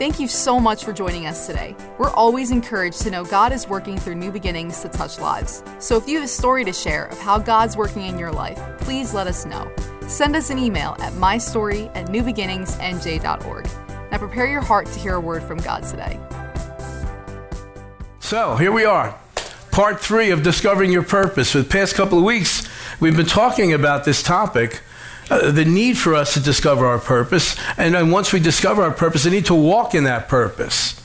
Thank you so much for joining us today. We're always encouraged to know God is working through new beginnings to touch lives. So if you have a story to share of how God's working in your life, please let us know. Send us an email at mystory at newbeginningsnj.org. Now prepare your heart to hear a word from God today. So here we are, part three of discovering your purpose. For the past couple of weeks, we've been talking about this topic. Uh, the need for us to discover our purpose. And then once we discover our purpose, the need to walk in that purpose.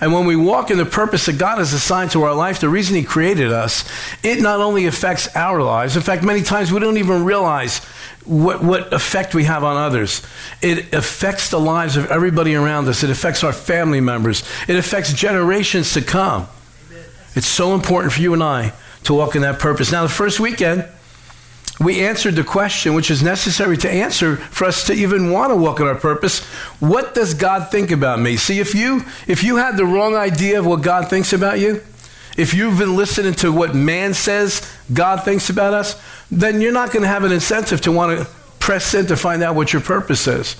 And when we walk in the purpose that God has assigned to our life, the reason He created us, it not only affects our lives, in fact, many times we don't even realize what, what effect we have on others. It affects the lives of everybody around us, it affects our family members, it affects generations to come. It's so important for you and I to walk in that purpose. Now, the first weekend, we answered the question which is necessary to answer for us to even want to walk in our purpose. What does god think about me? See if you if you had the wrong idea of what god thinks about you if you've been listening to what man says god thinks about us then you're not going to have an incentive to want to press in to find out what your purpose is.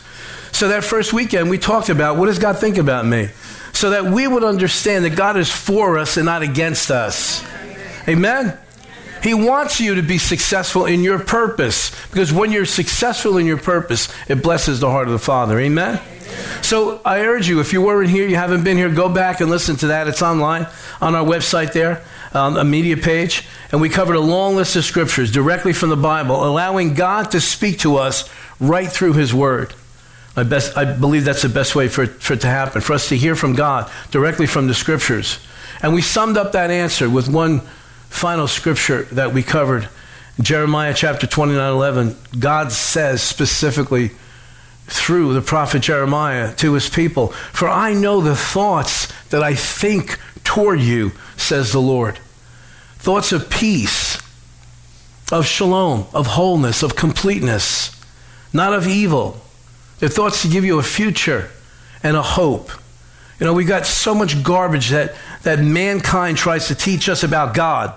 So that first weekend we talked about what does god think about me? So that we would understand that god is for us and not against us. Amen he wants you to be successful in your purpose because when you're successful in your purpose, it blesses the heart of the Father. Amen? So I urge you, if you weren't here, you haven't been here, go back and listen to that. It's online on our website there, um, a media page. And we covered a long list of scriptures directly from the Bible, allowing God to speak to us right through His Word. I, best, I believe that's the best way for, for it to happen, for us to hear from God directly from the scriptures. And we summed up that answer with one final scripture that we covered, Jeremiah chapter 29 11, God says specifically through the prophet Jeremiah to his people, For I know the thoughts that I think toward you, says the Lord. Thoughts of peace, of shalom, of wholeness, of completeness, not of evil. They're thoughts to give you a future and a hope. You know, we got so much garbage that, that mankind tries to teach us about God.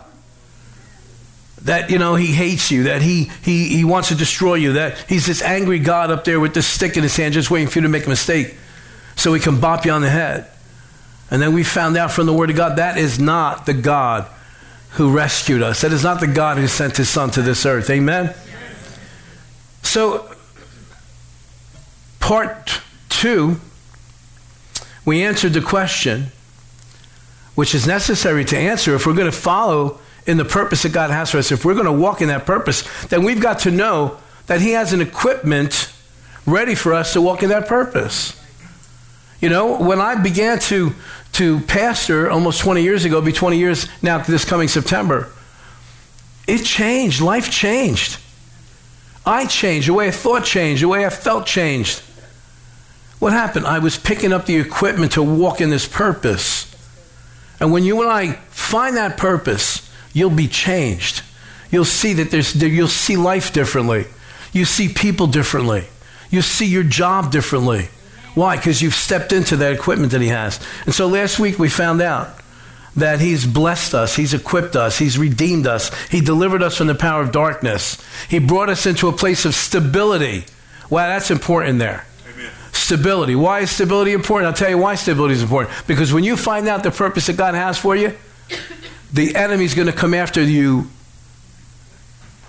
That, you know, he hates you, that he, he, he wants to destroy you, that he's this angry God up there with this stick in his hand just waiting for you to make a mistake so he can bop you on the head. And then we found out from the Word of God that is not the God who rescued us. That is not the God who sent his Son to this earth. Amen? So, part two we answered the question, which is necessary to answer if we're going to follow in the purpose that God has for us. If we're going to walk in that purpose, then we've got to know that He has an equipment ready for us to walk in that purpose. You know, when I began to, to pastor almost 20 years ago, be 20 years now this coming September, it changed. Life changed. I changed. The way I thought changed. The way I felt changed. What happened? I was picking up the equipment to walk in this purpose. And when you and I find that purpose, you'll be changed. You'll see that there's, you'll see life differently. You see people differently. You see your job differently. Why? Because you've stepped into that equipment that He has. And so last week we found out that He's blessed us, He's equipped us, He's redeemed us, He delivered us from the power of darkness, He brought us into a place of stability. Wow, that's important there. Stability. Why is stability important? I'll tell you why stability is important. Because when you find out the purpose that God has for you, the enemy's going to come after you.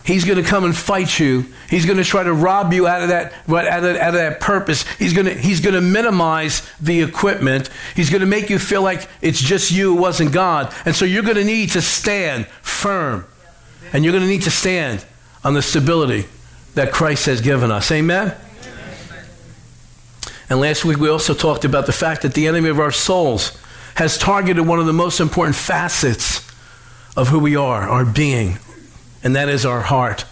He's going to come and fight you. He's going to try to rob you out of that, out of, out of that purpose. He's going, to, he's going to minimize the equipment. He's going to make you feel like it's just you, it wasn't God. And so you're going to need to stand firm. And you're going to need to stand on the stability that Christ has given us. Amen? And last week we also talked about the fact that the enemy of our souls has targeted one of the most important facets of who we are, our being, and that is our heart.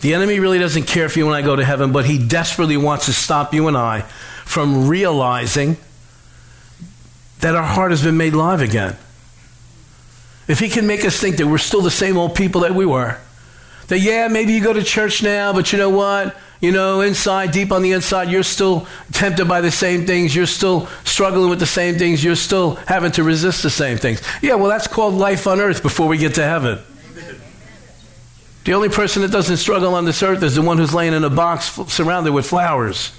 The enemy really doesn't care if you and I go to heaven, but he desperately wants to stop you and I from realizing that our heart has been made live again. If he can make us think that we're still the same old people that we were, that yeah, maybe you go to church now, but you know what? You know, inside, deep on the inside, you're still tempted by the same things. You're still struggling with the same things. You're still having to resist the same things. Yeah, well, that's called life on earth before we get to heaven. The only person that doesn't struggle on this earth is the one who's laying in a box surrounded with flowers.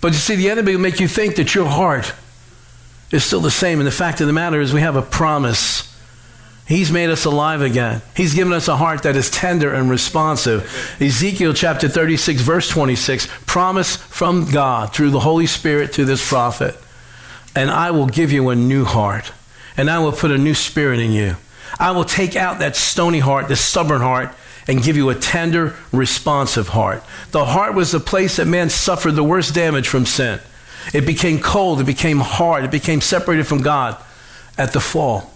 But you see, the enemy will make you think that your heart is still the same. And the fact of the matter is, we have a promise. He's made us alive again. He's given us a heart that is tender and responsive. Ezekiel chapter 36, verse 26, promise from God through the Holy Spirit to this prophet. And I will give you a new heart, and I will put a new spirit in you. I will take out that stony heart, this stubborn heart, and give you a tender, responsive heart. The heart was the place that man suffered the worst damage from sin. It became cold, it became hard, it became separated from God at the fall.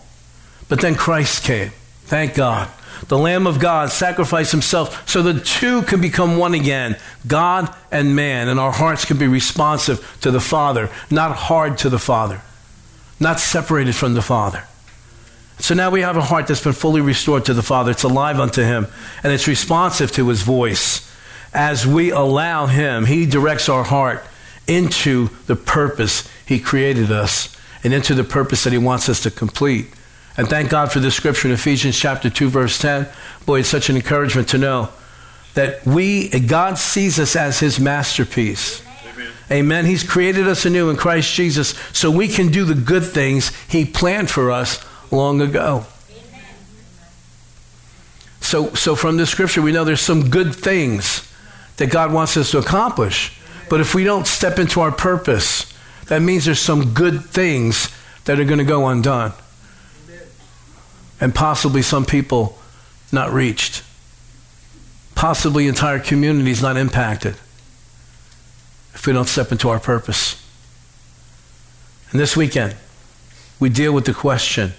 But then Christ came. Thank God. The Lamb of God sacrificed himself so the two can become one again God and man, and our hearts can be responsive to the Father, not hard to the Father, not separated from the Father. So now we have a heart that's been fully restored to the Father. It's alive unto Him, and it's responsive to His voice. As we allow Him, He directs our heart into the purpose He created us and into the purpose that He wants us to complete. And thank God for this scripture in Ephesians chapter 2, verse 10. Boy, it's such an encouragement to know that we, God sees us as His masterpiece. Amen. Amen. He's created us anew in Christ Jesus so we can do the good things He planned for us long ago. So, so from this scripture, we know there's some good things that God wants us to accomplish. But if we don't step into our purpose, that means there's some good things that are going to go undone. And possibly some people not reached. Possibly entire communities not impacted if we don't step into our purpose. And this weekend, we deal with the question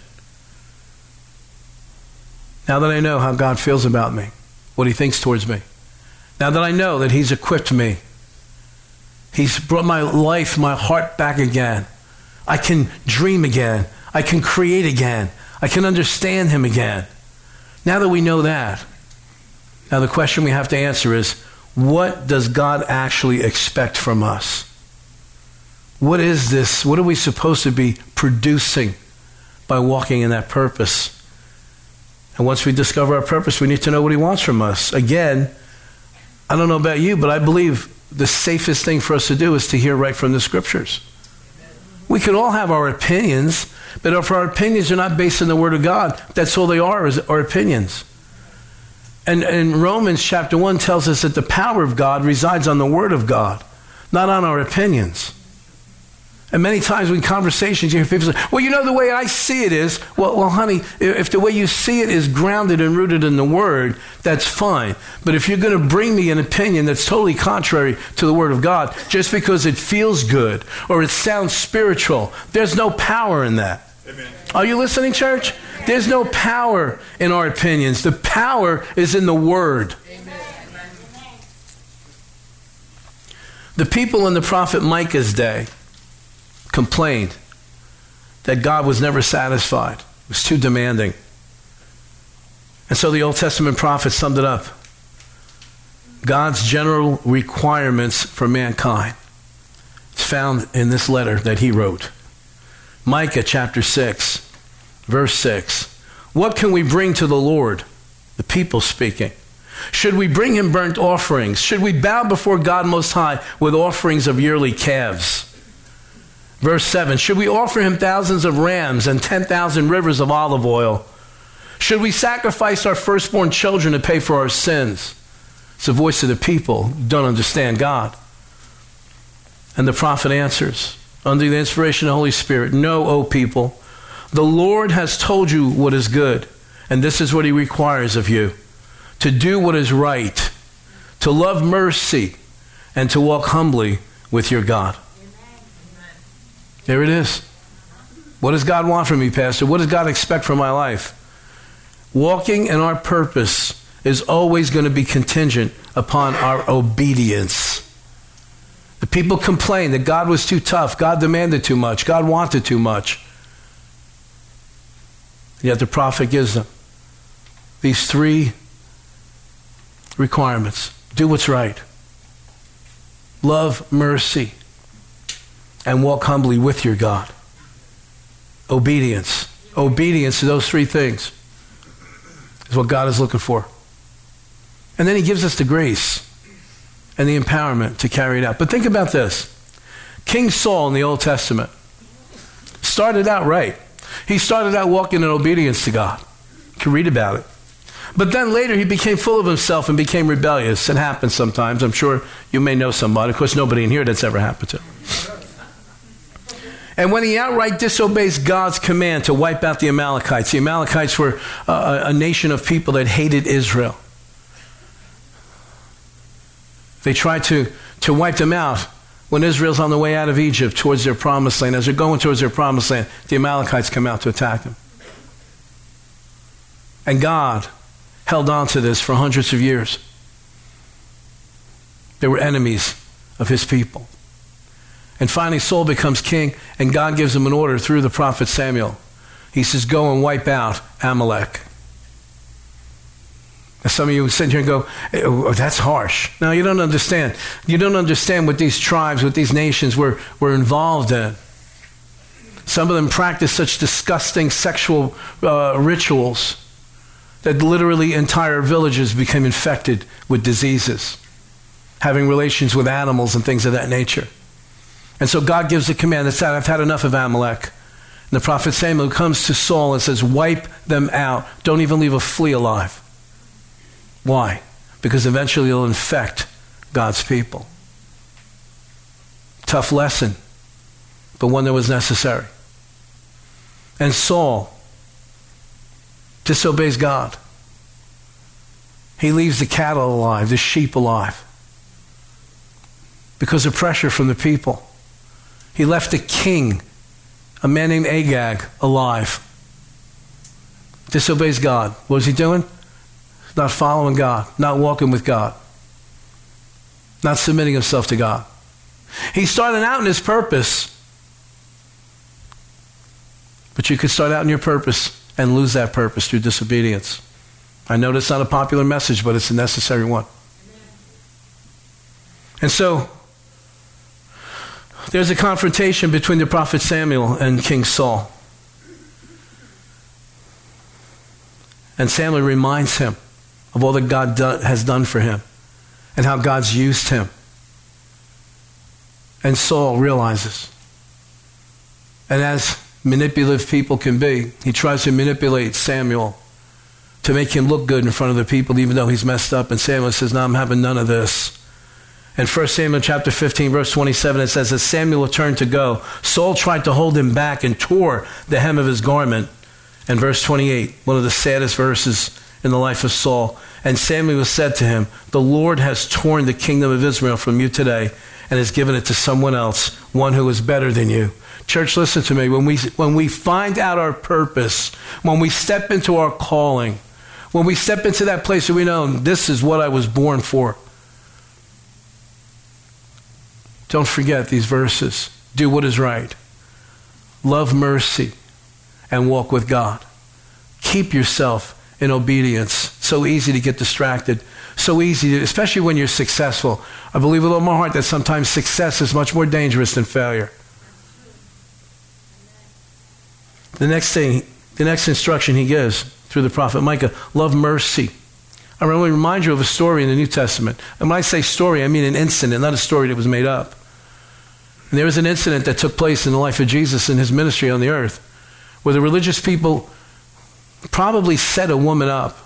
now that I know how God feels about me, what He thinks towards me, now that I know that He's equipped me, He's brought my life, my heart back again. I can dream again. I can create again. I can understand Him again. Now that we know that, now the question we have to answer is what does God actually expect from us? What is this? What are we supposed to be producing by walking in that purpose? And once we discover our purpose, we need to know what He wants from us. Again, I don't know about you, but I believe the safest thing for us to do is to hear right from the Scriptures. We can all have our opinions, but if our opinions are not based on the Word of God, that's all they are, is our opinions. And, and Romans chapter 1 tells us that the power of God resides on the Word of God, not on our opinions. And many times in conversations, you hear people say, Well, you know, the way I see it is, well, well, honey, if the way you see it is grounded and rooted in the Word, that's fine. But if you're going to bring me an opinion that's totally contrary to the Word of God, just because it feels good or it sounds spiritual, there's no power in that. Amen. Are you listening, church? There's no power in our opinions. The power is in the Word. Amen. The people in the prophet Micah's day, complained that God was never satisfied, it was too demanding. And so the Old Testament prophet summed it up God's general requirements for mankind. It's found in this letter that he wrote. Micah chapter 6, verse 6. What can we bring to the Lord? The people speaking. Should we bring him burnt offerings? Should we bow before God Most High with offerings of yearly calves? Verse 7 Should we offer him thousands of rams and 10,000 rivers of olive oil? Should we sacrifice our firstborn children to pay for our sins? It's the voice of the people who don't understand God. And the prophet answers, under the inspiration of the Holy Spirit No, O people, the Lord has told you what is good, and this is what he requires of you to do what is right, to love mercy, and to walk humbly with your God. There it is. What does God want from me, Pastor? What does God expect from my life? Walking in our purpose is always going to be contingent upon our obedience. The people complain that God was too tough, God demanded too much, God wanted too much. Yet the prophet gives them these three requirements do what's right, love mercy, and walk humbly with your God. Obedience. Obedience to those three things is what God is looking for. And then He gives us the grace and the empowerment to carry it out. But think about this King Saul in the Old Testament started out right. He started out walking in obedience to God. You can read about it. But then later he became full of himself and became rebellious. It happens sometimes. I'm sure you may know somebody. Of course, nobody in here that's ever happened to. And when he outright disobeys God's command to wipe out the Amalekites, the Amalekites were a, a nation of people that hated Israel. They tried to, to wipe them out when Israel's on the way out of Egypt towards their promised land. As they're going towards their promised land, the Amalekites come out to attack them. And God held on to this for hundreds of years. They were enemies of his people. And finally, Saul becomes king, and God gives him an order through the prophet Samuel. He says, Go and wipe out Amalek. Some of you sit here and go, oh, that's harsh. No, you don't understand. You don't understand what these tribes, what these nations were, were involved in. Some of them practiced such disgusting sexual uh, rituals that literally entire villages became infected with diseases, having relations with animals and things of that nature. And so God gives a command that said, I've had enough of Amalek. And the prophet Samuel comes to Saul and says, Wipe them out. Don't even leave a flea alive. Why? Because eventually it'll infect God's people. Tough lesson, but one that was necessary. And Saul disobeys God. He leaves the cattle alive, the sheep alive, because of pressure from the people. He left a king, a man named Agag, alive. Disobeys God. What is he doing? not following God, not walking with God, not submitting himself to God. He started out in his purpose, but you could start out in your purpose and lose that purpose through disobedience. I know that's not a popular message, but it's a necessary one. And so, there's a confrontation between the prophet Samuel and King Saul. And Samuel reminds him of all that God do, has done for him and how God's used him. And Saul realizes. And as manipulative people can be, he tries to manipulate Samuel to make him look good in front of the people, even though he's messed up. And Samuel says, No, I'm having none of this. In 1 Samuel chapter 15, verse 27, it says, As Samuel turned to go, Saul tried to hold him back and tore the hem of his garment. And verse 28, one of the saddest verses in the life of Saul. And Samuel said to him, The Lord has torn the kingdom of Israel from you today and has given it to someone else, one who is better than you. Church, listen to me. When we, when we find out our purpose, when we step into our calling, when we step into that place where we know this is what I was born for, don't forget these verses. Do what is right, love mercy, and walk with God. Keep yourself in obedience. So easy to get distracted. So easy, to, especially when you're successful. I believe with all my heart that sometimes success is much more dangerous than failure. The next thing, the next instruction he gives through the prophet Micah, love mercy. I want to remind you of a story in the New Testament. And when I say story, I mean an incident, not a story that was made up. And there was an incident that took place in the life of Jesus in his ministry on the earth, where the religious people probably set a woman up.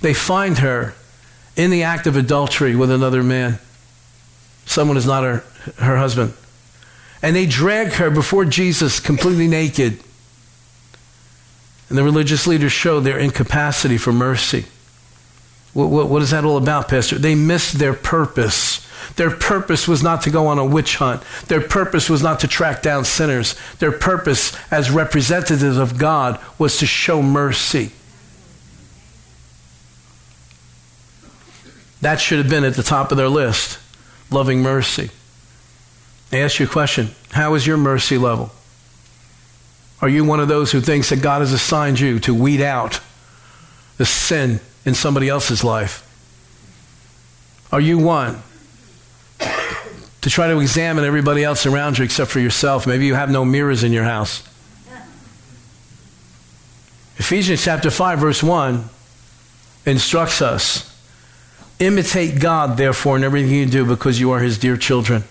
They find her in the act of adultery with another man. Someone is not her, her husband. And they drag her before Jesus completely naked. And the religious leaders show their incapacity for mercy. What, what, what is that all about, Pastor? They missed their purpose. Their purpose was not to go on a witch hunt. Their purpose was not to track down sinners. Their purpose, as representatives of God, was to show mercy. That should have been at the top of their list loving mercy. I ask you a question How is your mercy level? Are you one of those who thinks that God has assigned you to weed out the sin in somebody else's life? Are you one to try to examine everybody else around you except for yourself? Maybe you have no mirrors in your house. Ephesians chapter 5, verse 1 instructs us imitate God, therefore, in everything you do because you are his dear children.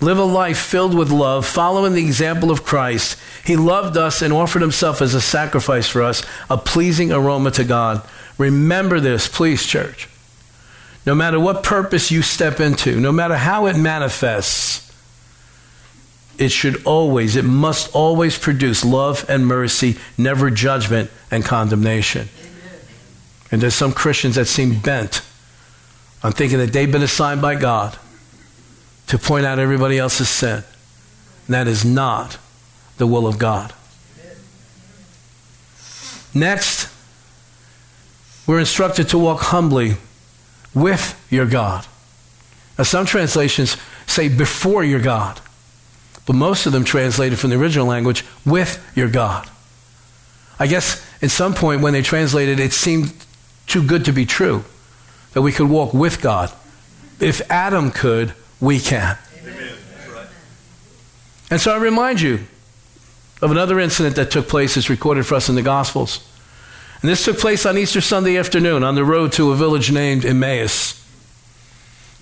Live a life filled with love, following the example of Christ. He loved us and offered himself as a sacrifice for us, a pleasing aroma to God. Remember this, please, church. No matter what purpose you step into, no matter how it manifests, it should always, it must always produce love and mercy, never judgment and condemnation. And there's some Christians that seem bent on thinking that they've been assigned by God to point out everybody else's sin. And that is not the will of God. Next, we're instructed to walk humbly with your God. Now, some translations say before your God, but most of them translated from the original language with your God. I guess at some point when they translated, it seemed too good to be true that we could walk with God. If Adam could, we can. Amen. And so I remind you of another incident that took place that's recorded for us in the Gospels. And this took place on Easter Sunday afternoon on the road to a village named Emmaus.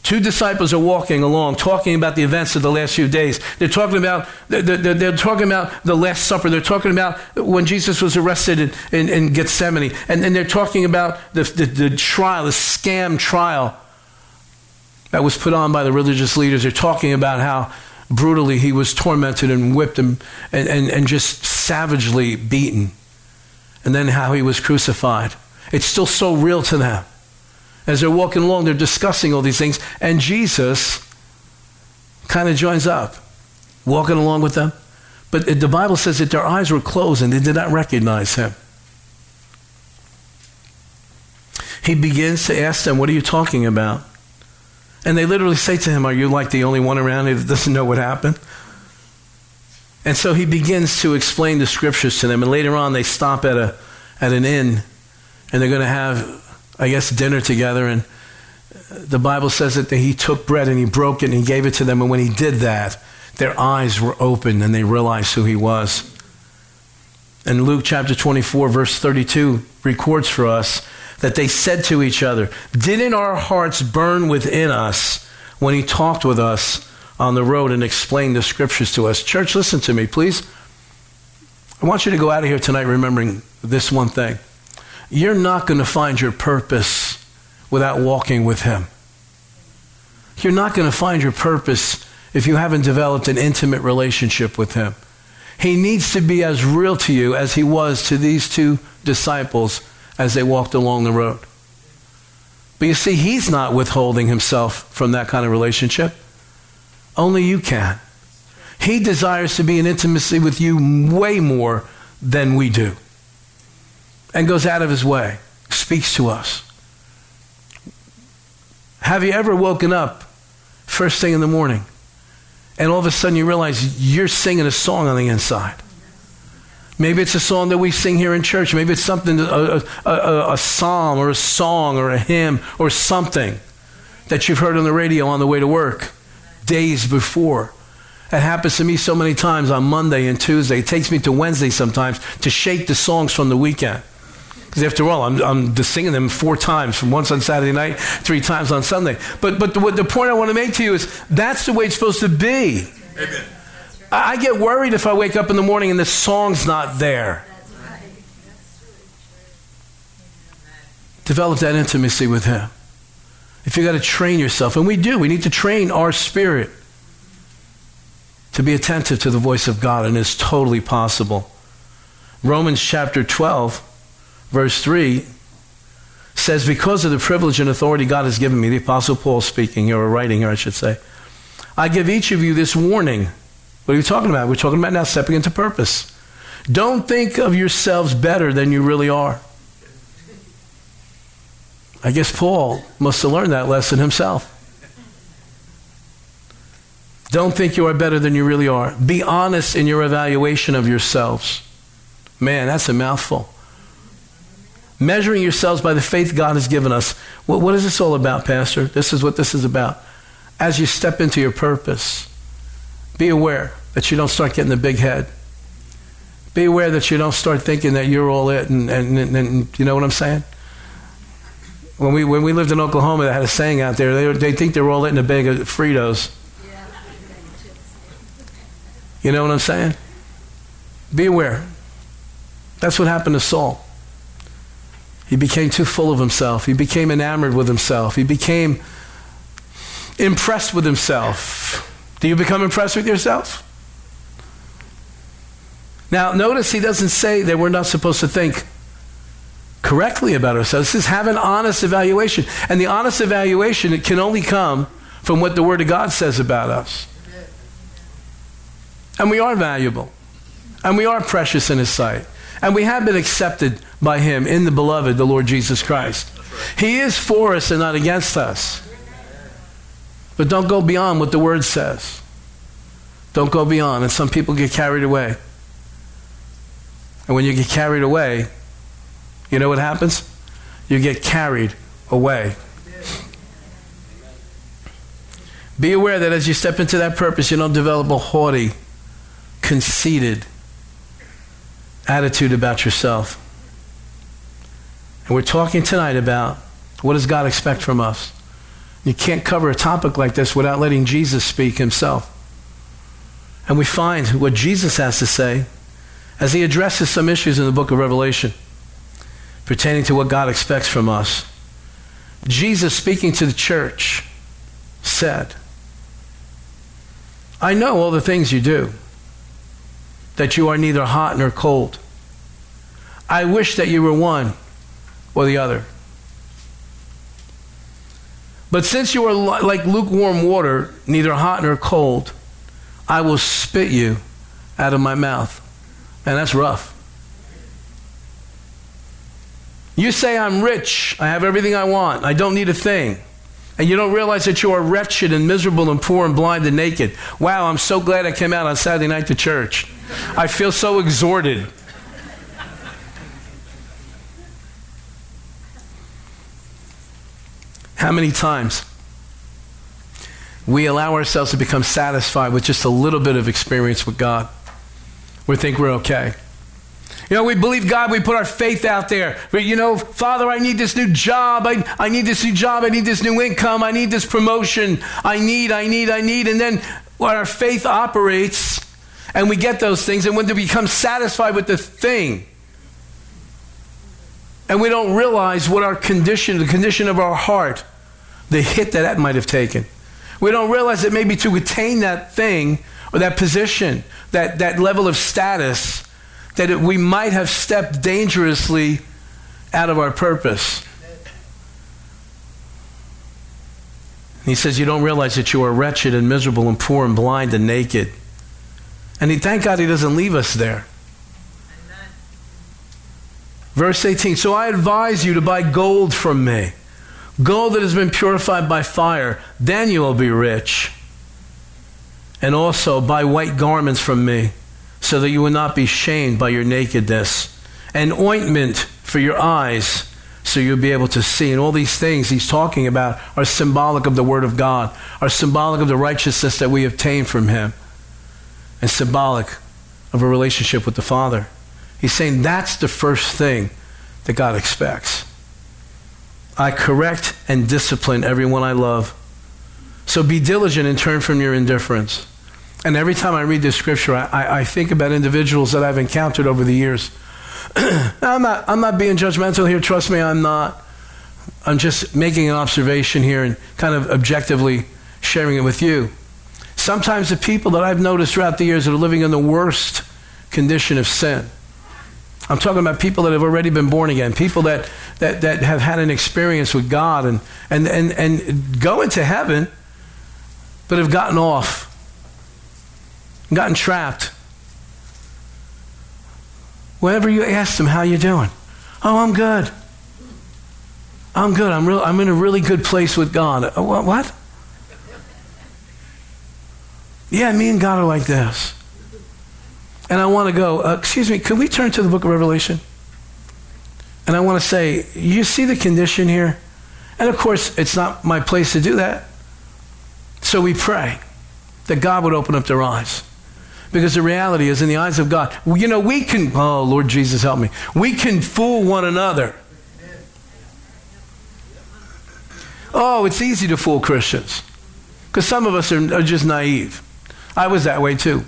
Two disciples are walking along, talking about the events of the last few days. They're talking about they're, they're talking about the Last Supper. They're talking about when Jesus was arrested in, in, in Gethsemane, and, and they're talking about the, the, the trial, the scam trial that was put on by the religious leaders. They're talking about how brutally he was tormented and whipped and, and, and, and just savagely beaten, and then how he was crucified. It's still so real to them. As they're walking along, they're discussing all these things, and Jesus kind of joins up, walking along with them. But the Bible says that their eyes were closed and they did not recognize him. He begins to ask them, What are you talking about? And they literally say to him, Are you like the only one around here that doesn't know what happened? And so he begins to explain the scriptures to them. And later on, they stop at, a, at an inn and they're going to have, I guess, dinner together. And the Bible says that he took bread and he broke it and he gave it to them. And when he did that, their eyes were opened and they realized who he was. And Luke chapter 24, verse 32 records for us that they said to each other, Didn't our hearts burn within us when he talked with us on the road and explain the scriptures to us? Church, listen to me, please. I want you to go out of here tonight remembering this one thing. You're not going to find your purpose without walking with him. You're not going to find your purpose if you haven't developed an intimate relationship with him. He needs to be as real to you as he was to these two disciples as they walked along the road. But you see, he's not withholding himself from that kind of relationship. Only you can. He desires to be in intimacy with you way more than we do. And goes out of his way, speaks to us. Have you ever woken up first thing in the morning and all of a sudden you realize you're singing a song on the inside? Maybe it's a song that we sing here in church. Maybe it's something, a, a, a, a psalm or a song or a hymn or something that you've heard on the radio on the way to work days before. It happens to me so many times on Monday and Tuesday. It takes me to Wednesday sometimes to shake the songs from the weekend. Because after all, I'm, I'm singing them four times, from once on Saturday night, three times on Sunday. But, but the, the point I want to make to you is that's the way it's supposed to be. Amen. I get worried if I wake up in the morning and the song's not there. Develop that intimacy with Him. If you've got to train yourself, and we do, we need to train our spirit to be attentive to the voice of God, and it's totally possible. Romans chapter 12, verse 3 says, Because of the privilege and authority God has given me, the Apostle Paul speaking or writing here, I should say, I give each of you this warning what are you talking about? We're talking about now stepping into purpose. Don't think of yourselves better than you really are. I guess Paul must have learned that lesson himself. Don't think you are better than you really are. Be honest in your evaluation of yourselves. Man, that's a mouthful. Measuring yourselves by the faith God has given us. What, what is this all about, Pastor? This is what this is about. As you step into your purpose, be aware that you don't start getting the big head. Be aware that you don't start thinking that you're all it, and, and, and, and you know what I'm saying? When we, when we lived in Oklahoma, they had a saying out there. They, they think they're all it in a bag of Fritos. You know what I'm saying? Be aware. That's what happened to Saul. He became too full of himself. He became enamored with himself. He became impressed with himself. Do you become impressed with yourself? Now, notice he doesn't say that we're not supposed to think correctly about ourselves. This is have an honest evaluation. And the honest evaluation, it can only come from what the Word of God says about us. And we are valuable. And we are precious in His sight. And we have been accepted by Him in the beloved, the Lord Jesus Christ. He is for us and not against us. But don't go beyond what the Word says. Don't go beyond. And some people get carried away. And when you get carried away, you know what happens? You get carried away. Be aware that as you step into that purpose, you don't develop a haughty, conceited attitude about yourself. And we're talking tonight about what does God expect from us? You can't cover a topic like this without letting Jesus speak himself. And we find what Jesus has to say as he addresses some issues in the book of Revelation pertaining to what God expects from us. Jesus, speaking to the church, said, I know all the things you do, that you are neither hot nor cold. I wish that you were one or the other. But since you are like lukewarm water, neither hot nor cold, I will spit you out of my mouth. And that's rough. You say, I'm rich, I have everything I want, I don't need a thing. And you don't realize that you are wretched and miserable and poor and blind and naked. Wow, I'm so glad I came out on Saturday night to church. I feel so exhorted. How many times we allow ourselves to become satisfied with just a little bit of experience with God? We think we're okay. You know, we believe God, we put our faith out there. But, you know, Father, I need this new job. I, I need this new job. I need this new income. I need this promotion. I need, I need, I need. And then when our faith operates and we get those things, and when we become satisfied with the thing, and we don't realize what our condition, the condition of our heart, the hit that that might have taken. We don't realize that maybe to attain that thing or that position, that, that level of status, that it, we might have stepped dangerously out of our purpose. he says, You don't realize that you are wretched and miserable and poor and blind and naked. And he, thank God he doesn't leave us there. Verse 18 So I advise you to buy gold from me, gold that has been purified by fire, then you will be rich. And also buy white garments from me so that you will not be shamed by your nakedness, and ointment for your eyes, so you'll be able to see. And all these things he's talking about are symbolic of the Word of God, are symbolic of the righteousness that we obtain from Him, and symbolic of a relationship with the Father. He's saying that's the first thing that God expects. I correct and discipline everyone I love. So be diligent and turn from your indifference. And every time I read this scripture, I, I think about individuals that I've encountered over the years. I'm, not, I'm not being judgmental here, trust me, I'm not. I'm just making an observation here and kind of objectively sharing it with you. Sometimes the people that I've noticed throughout the years that are living in the worst condition of sin. I'm talking about people that have already been born again, people that, that, that have had an experience with God and, and, and, and go into heaven, but have gotten off gotten trapped. Whenever you ask them, how you doing? Oh, I'm good. I'm good. I'm, real, I'm in a really good place with God. Uh, what? what? Yeah, me and God are like this. And I want to go, uh, excuse me, can we turn to the book of Revelation? And I want to say, you see the condition here? And of course, it's not my place to do that. So we pray that God would open up their eyes. Because the reality is, in the eyes of God, you know, we can, oh, Lord Jesus, help me. We can fool one another. Oh, it's easy to fool Christians. Because some of us are, are just naive. I was that way too.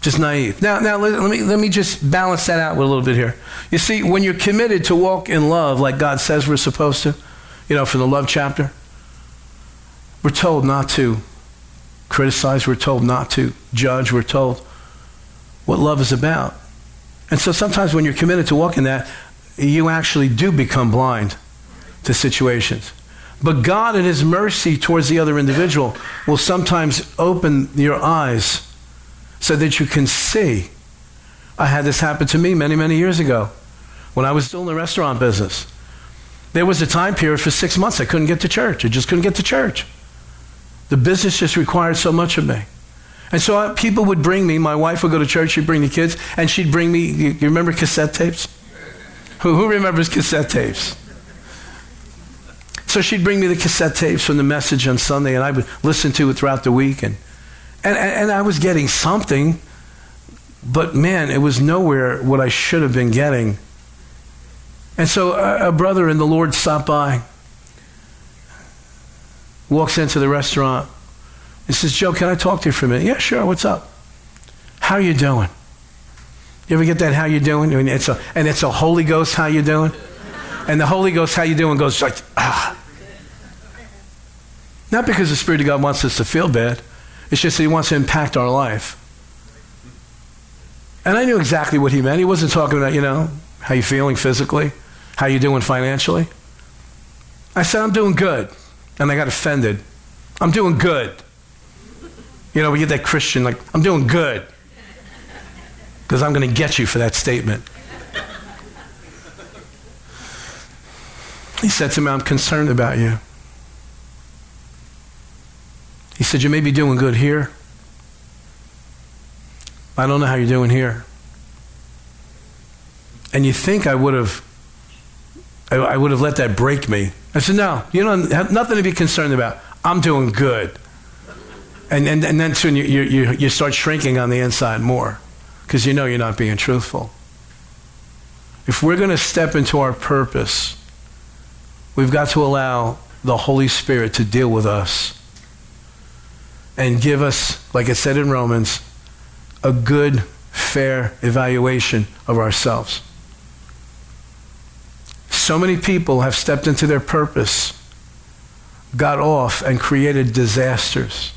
Just naive. Now, now let, let, me, let me just balance that out with a little bit here. You see, when you're committed to walk in love like God says we're supposed to, you know, from the love chapter, we're told not to criticize, we're told not to judge, we're told what love is about. And so sometimes when you're committed to walking that, you actually do become blind to situations. But God, in His mercy towards the other individual, will sometimes open your eyes so that you can see. I had this happen to me many, many years ago when I was still in the restaurant business. There was a time period for six months I couldn't get to church. I just couldn't get to church. The business just required so much of me. And so uh, people would bring me, my wife would go to church, she'd bring the kids, and she'd bring me, you, you remember cassette tapes? Who, who remembers cassette tapes? So she'd bring me the cassette tapes from the message on Sunday, and I would listen to it throughout the week. And, and, and I was getting something, but man, it was nowhere what I should have been getting. And so a, a brother in the Lord stopped by, walks into the restaurant, and says, Joe, can I talk to you for a minute? Yeah, sure. What's up? How you doing? You ever get that how you doing? Mean, it's a, and it's a Holy Ghost how you doing? And the Holy Ghost how you doing goes like, ah. Not because the Spirit of God wants us to feel bad. It's just that He wants to impact our life. And I knew exactly what He meant. He wasn't talking about, you know, how you feeling physically, how you doing financially. I said, I'm doing good. And I got offended. I'm doing good. You know, we get that Christian, like, I'm doing good. Because I'm going to get you for that statement. He said to me, I'm concerned about you. He said, You may be doing good here. I don't know how you're doing here. And you think I would have I, would have let that break me. I said, No, you don't have nothing to be concerned about. I'm doing good. And, and, and then soon you, you, you start shrinking on the inside more because you know you're not being truthful. If we're going to step into our purpose, we've got to allow the Holy Spirit to deal with us and give us, like it said in Romans, a good, fair evaluation of ourselves. So many people have stepped into their purpose, got off, and created disasters.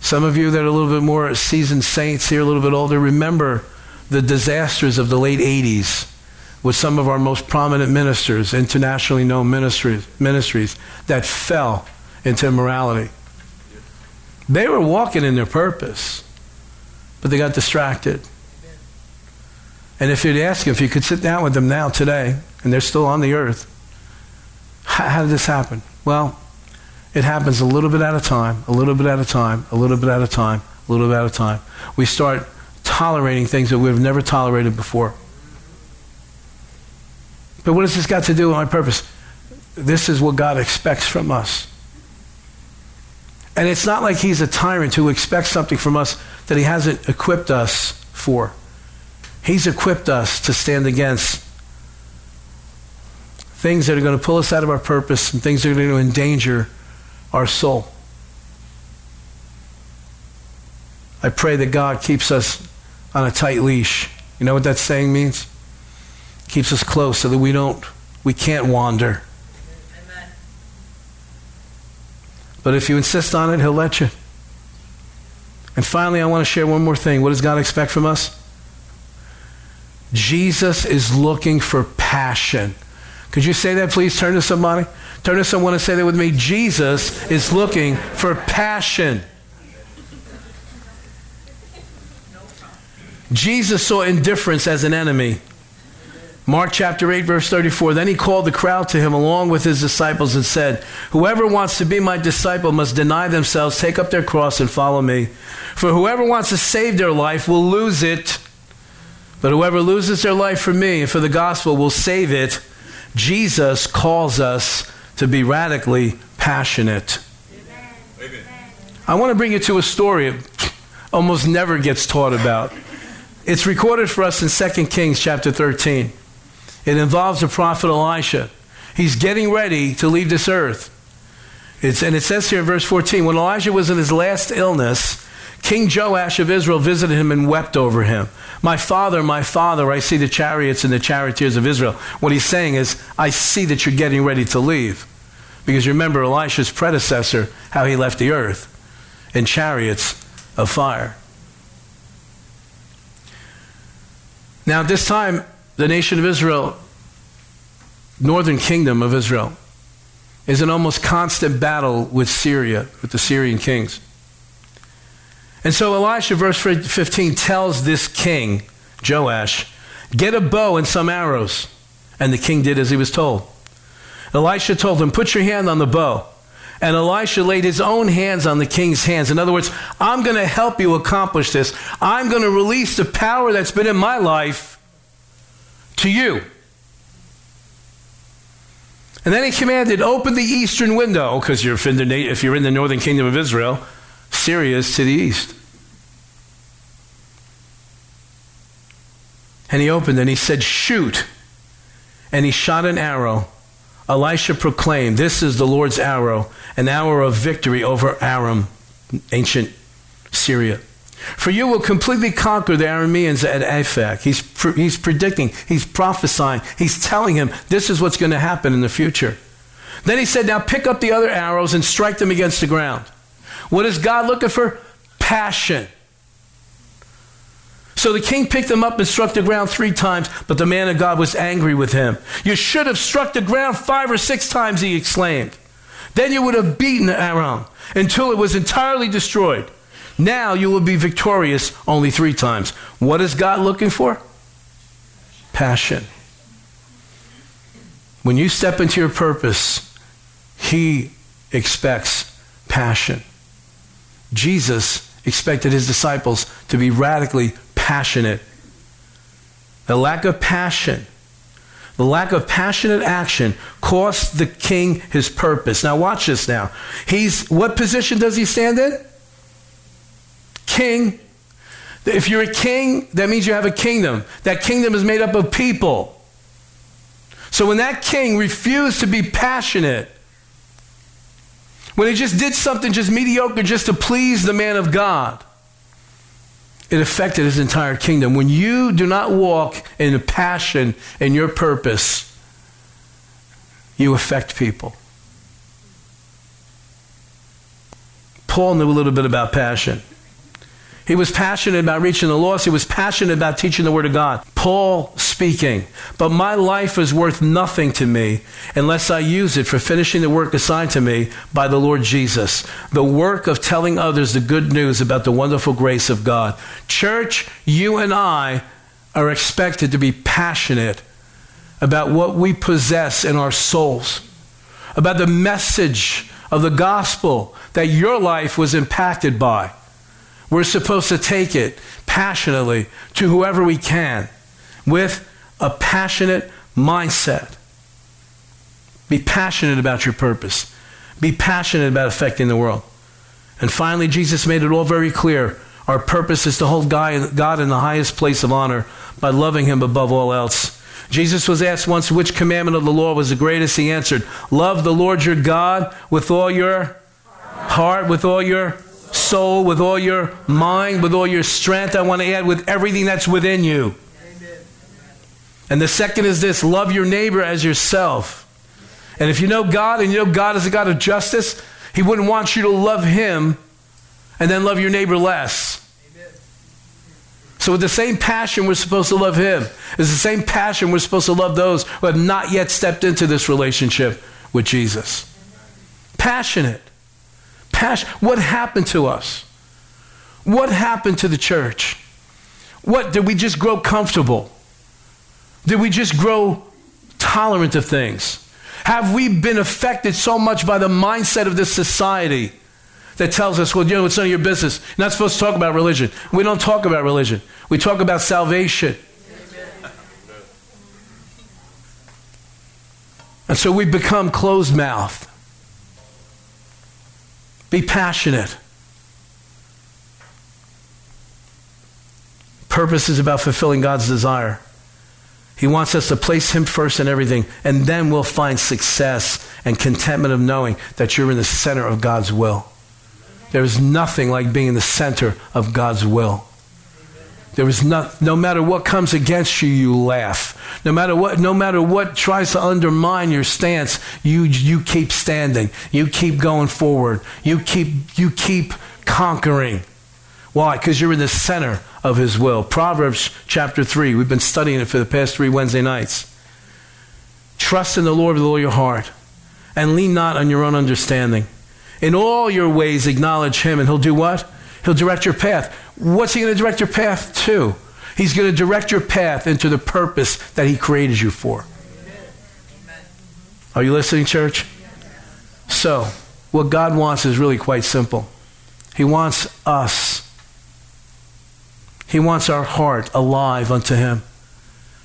Some of you that are a little bit more seasoned saints here, a little bit older, remember the disasters of the late 80s with some of our most prominent ministers, internationally known ministries, ministries that fell into immorality. They were walking in their purpose, but they got distracted. And if you'd ask if you could sit down with them now, today, and they're still on the earth, how, how did this happen? Well, it happens a little bit at a time, a little bit at a time, a little bit at a time, a little bit at a time. We start tolerating things that we've never tolerated before. But what has this got to do with my purpose? This is what God expects from us. And it's not like he's a tyrant who expects something from us that he hasn't equipped us for. He's equipped us to stand against things that are going to pull us out of our purpose and things that are going to endanger our soul. I pray that God keeps us on a tight leash. You know what that saying means? Keeps us close so that we don't we can't wander. But if you insist on it, He'll let you. And finally, I want to share one more thing. What does God expect from us? Jesus is looking for passion. Could you say that, please? Turn to somebody. Turn to someone and say that with me. Jesus is looking for passion. Jesus saw indifference as an enemy. Mark chapter 8, verse 34. Then he called the crowd to him along with his disciples and said, Whoever wants to be my disciple must deny themselves, take up their cross, and follow me. For whoever wants to save their life will lose it. But whoever loses their life for me and for the gospel will save it. Jesus calls us to be radically passionate. Amen. I want to bring you to a story that almost never gets taught about. It's recorded for us in 2 Kings chapter 13. It involves the prophet Elisha. He's getting ready to leave this earth. It's, and it says here in verse 14 when Elijah was in his last illness, King Joash of Israel visited him and wept over him. My father, my father, I see the chariots and the charioteers of Israel. What he's saying is, I see that you're getting ready to leave. Because you remember Elisha's predecessor, how he left the earth in chariots of fire. Now, at this time, the nation of Israel, northern kingdom of Israel, is in almost constant battle with Syria, with the Syrian kings. And so Elisha, verse 15, tells this king, Joash, get a bow and some arrows. And the king did as he was told. Elisha told him, Put your hand on the bow. And Elisha laid his own hands on the king's hands. In other words, I'm going to help you accomplish this. I'm going to release the power that's been in my life to you. And then he commanded, Open the eastern window, because if you're in the northern kingdom of Israel, Syria is to the east. And he opened and he said, Shoot. And he shot an arrow. Elisha proclaimed, This is the Lord's arrow, an arrow of victory over Aram, ancient Syria. For you will completely conquer the Arameans at Aphek. He's, he's predicting, he's prophesying, he's telling him this is what's going to happen in the future. Then he said, Now pick up the other arrows and strike them against the ground. What is God looking for? Passion. So the king picked them up and struck the ground three times, but the man of God was angry with him. You should have struck the ground five or six times, he exclaimed. Then you would have beaten Aram until it was entirely destroyed. Now you will be victorious only three times. What is God looking for? Passion. When you step into your purpose, He expects passion. Jesus expected His disciples to be radically passionate. The lack of passion, the lack of passionate action cost the king his purpose. Now watch this now. He's what position does he stand in? king. If you're a king, that means you have a kingdom. That kingdom is made up of people. So when that king refused to be passionate, when he just did something just mediocre just to please the man of God, it affected his entire kingdom. When you do not walk in a passion in your purpose, you affect people. Paul knew a little bit about passion. He was passionate about reaching the lost. He was passionate about teaching the Word of God. Paul speaking, but my life is worth nothing to me unless I use it for finishing the work assigned to me by the Lord Jesus. The work of telling others the good news about the wonderful grace of God. Church, you and I are expected to be passionate about what we possess in our souls, about the message of the gospel that your life was impacted by. We're supposed to take it passionately to whoever we can with a passionate mindset. Be passionate about your purpose. Be passionate about affecting the world. And finally, Jesus made it all very clear. Our purpose is to hold God in the highest place of honor by loving Him above all else. Jesus was asked once which commandment of the law was the greatest. He answered, Love the Lord your God with all your heart, with all your soul, with all your mind, with all your strength. I want to add with everything that's within you. And the second is this love your neighbor as yourself. And if you know God and you know God is a God of justice, He wouldn't want you to love Him and then love your neighbor less. So, with the same passion we're supposed to love Him, is the same passion we're supposed to love those who have not yet stepped into this relationship with Jesus. Passionate passion. What happened to us? What happened to the church? What did we just grow comfortable? Did we just grow tolerant of things? Have we been affected so much by the mindset of this society that tells us, well, you know, it's none of your business. You're not supposed to talk about religion. We don't talk about religion. We talk about salvation. And so we become closed mouthed. Be passionate. Purpose is about fulfilling God's desire. He wants us to place Him first in everything, and then we'll find success and contentment of knowing that you're in the center of God's will. There is nothing like being in the center of God's will. There is not, no matter what comes against you, you laugh. No matter what, no matter what tries to undermine your stance, you, you keep standing. You keep going forward. You keep, you keep conquering. Why? Because you're in the center of His will. Proverbs chapter 3. We've been studying it for the past three Wednesday nights. Trust in the Lord with all your heart and lean not on your own understanding. In all your ways, acknowledge Him, and He'll do what? He'll direct your path. What's He going to direct your path to? He's going to direct your path into the purpose that He created you for. Are you listening, church? So, what God wants is really quite simple. He wants us. He wants our heart alive unto Him.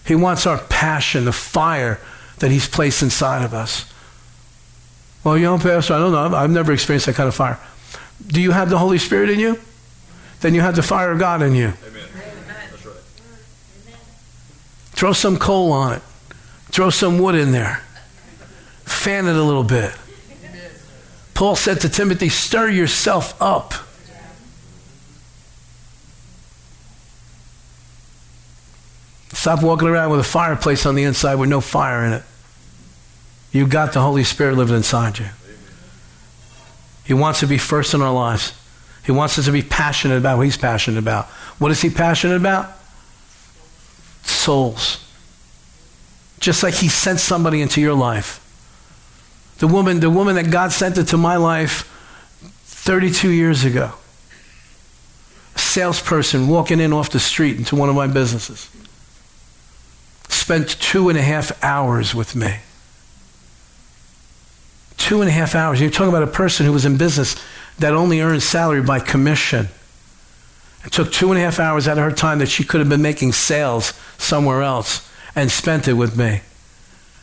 He wants our passion, the fire that He's placed inside of us. Well, you know, Pastor, I don't know. I've never experienced that kind of fire. Do you have the Holy Spirit in you? Then you have the fire of God in you. Amen. Throw some coal on it. Throw some wood in there. Fan it a little bit. Paul said to Timothy, stir yourself up. Stop walking around with a fireplace on the inside with no fire in it. You've got the Holy Spirit living inside you. He wants to be first in our lives. He wants us to be passionate about what he's passionate about. What is he passionate about? Souls. Just like he sent somebody into your life. The woman, the woman that God sent into my life 32 years ago. A salesperson walking in off the street into one of my businesses. Spent two and a half hours with me. Two and a half hours. You're talking about a person who was in business that only earned salary by commission. It took two and a half hours out of her time that she could have been making sales somewhere else and spent it with me.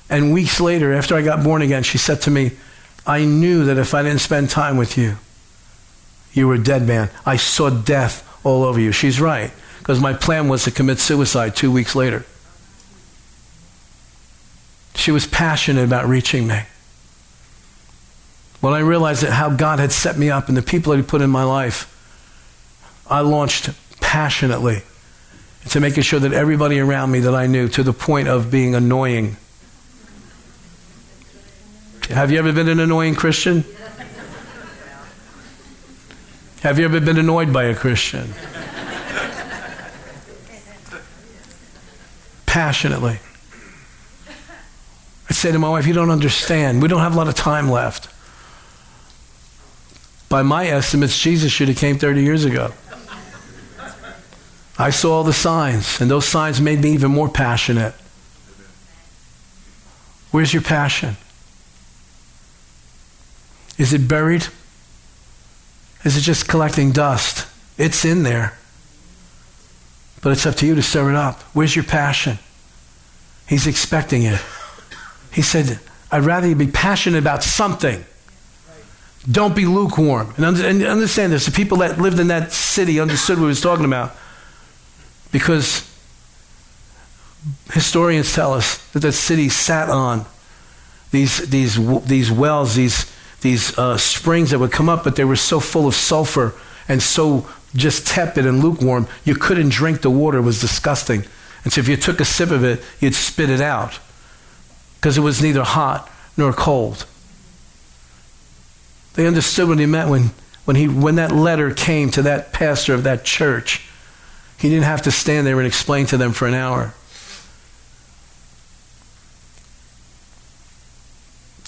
And weeks later, after I got born again, she said to me, I knew that if I didn't spend time with you, you were a dead man. I saw death all over you. She's right, because my plan was to commit suicide two weeks later. She was passionate about reaching me. When I realized that how God had set me up and the people that He put in my life, I launched passionately into making sure that everybody around me that I knew, to the point of being annoying. Have you ever been an annoying Christian? Have you ever been annoyed by a Christian? Passionately. I say to my wife, You don't understand. We don't have a lot of time left. By my estimates, Jesus should have came 30 years ago. I saw all the signs, and those signs made me even more passionate. Where's your passion? Is it buried? Is it just collecting dust? It's in there. But it's up to you to stir it up. Where's your passion? He's expecting it. He said, I'd rather you be passionate about something don't be lukewarm. And, understand this the people that lived in that city understood what he was talking about. Because historians tell us that that city sat on these, these, these wells, these, these uh, springs that would come up, but they were so full of sulfur and so just tepid and lukewarm, you couldn't drink the water. It was disgusting. And so if you took a sip of it, you'd spit it out because it was neither hot nor cold. They understood what he meant when, when, he, when that letter came to that pastor of that church. He didn't have to stand there and explain to them for an hour.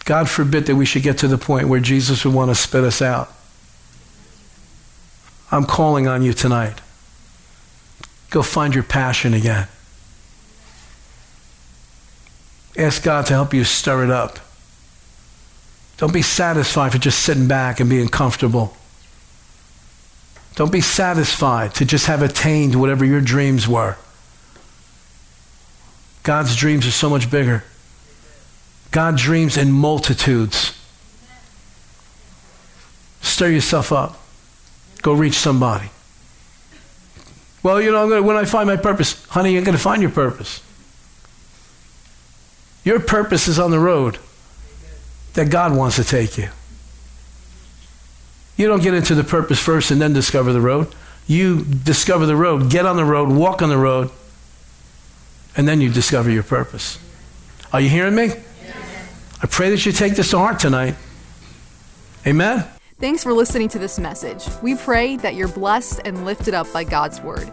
God forbid that we should get to the point where Jesus would want to spit us out. I'm calling on you tonight. Go find your passion again. Ask God to help you stir it up. Don't be satisfied for just sitting back and being comfortable. Don't be satisfied to just have attained whatever your dreams were. God's dreams are so much bigger. God dreams in multitudes. Stir yourself up. Go reach somebody. Well, you know, gonna, when I find my purpose, honey, you're going to find your purpose. Your purpose is on the road that God wants to take you. You don't get into the purpose first and then discover the road. You discover the road, get on the road, walk on the road, and then you discover your purpose. Are you hearing me? I pray that you take this to heart tonight. Amen. Thanks for listening to this message. We pray that you're blessed and lifted up by God's Word.